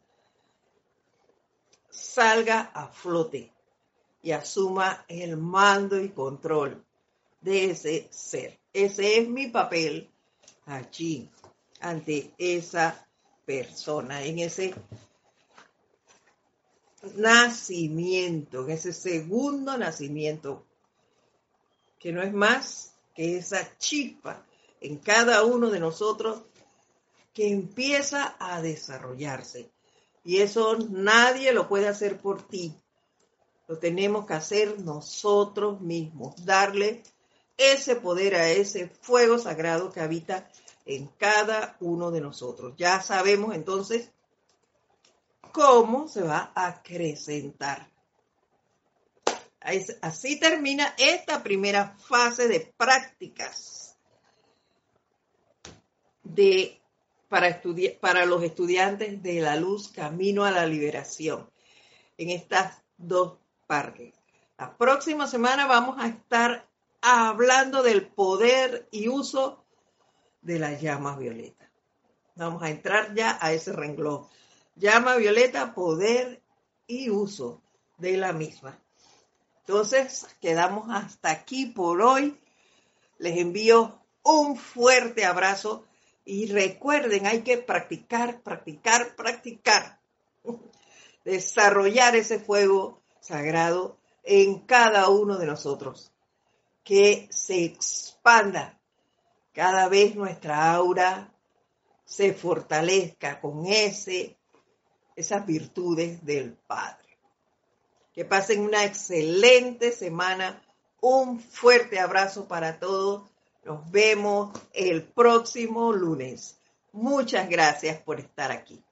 salga a flote y asuma el mando y control de ese ser. Ese es mi papel allí ante esa persona, en ese nacimiento, en ese segundo nacimiento, que no es más que esa chispa en cada uno de nosotros que empieza a desarrollarse. Y eso nadie lo puede hacer por ti. Lo tenemos que hacer nosotros mismos, darle ese poder a ese fuego sagrado que habita en cada uno de nosotros. Ya sabemos entonces cómo se va a acrecentar. Así termina esta primera fase de prácticas de, para, para los estudiantes de la luz Camino a la Liberación en estas dos partes. La próxima semana vamos a estar hablando del poder y uso de las llamas violetas. Vamos a entrar ya a ese renglón. Llama violeta, poder y uso de la misma. Entonces, quedamos hasta aquí por hoy. Les envío un fuerte abrazo y recuerden, hay que practicar, practicar, practicar. Desarrollar ese fuego sagrado en cada uno de nosotros. Que se expanda cada vez nuestra aura, se fortalezca con ese esas virtudes del Padre. Que pasen una excelente semana. Un fuerte abrazo para todos. Nos vemos el próximo lunes. Muchas gracias por estar aquí.